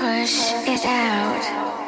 Push it out.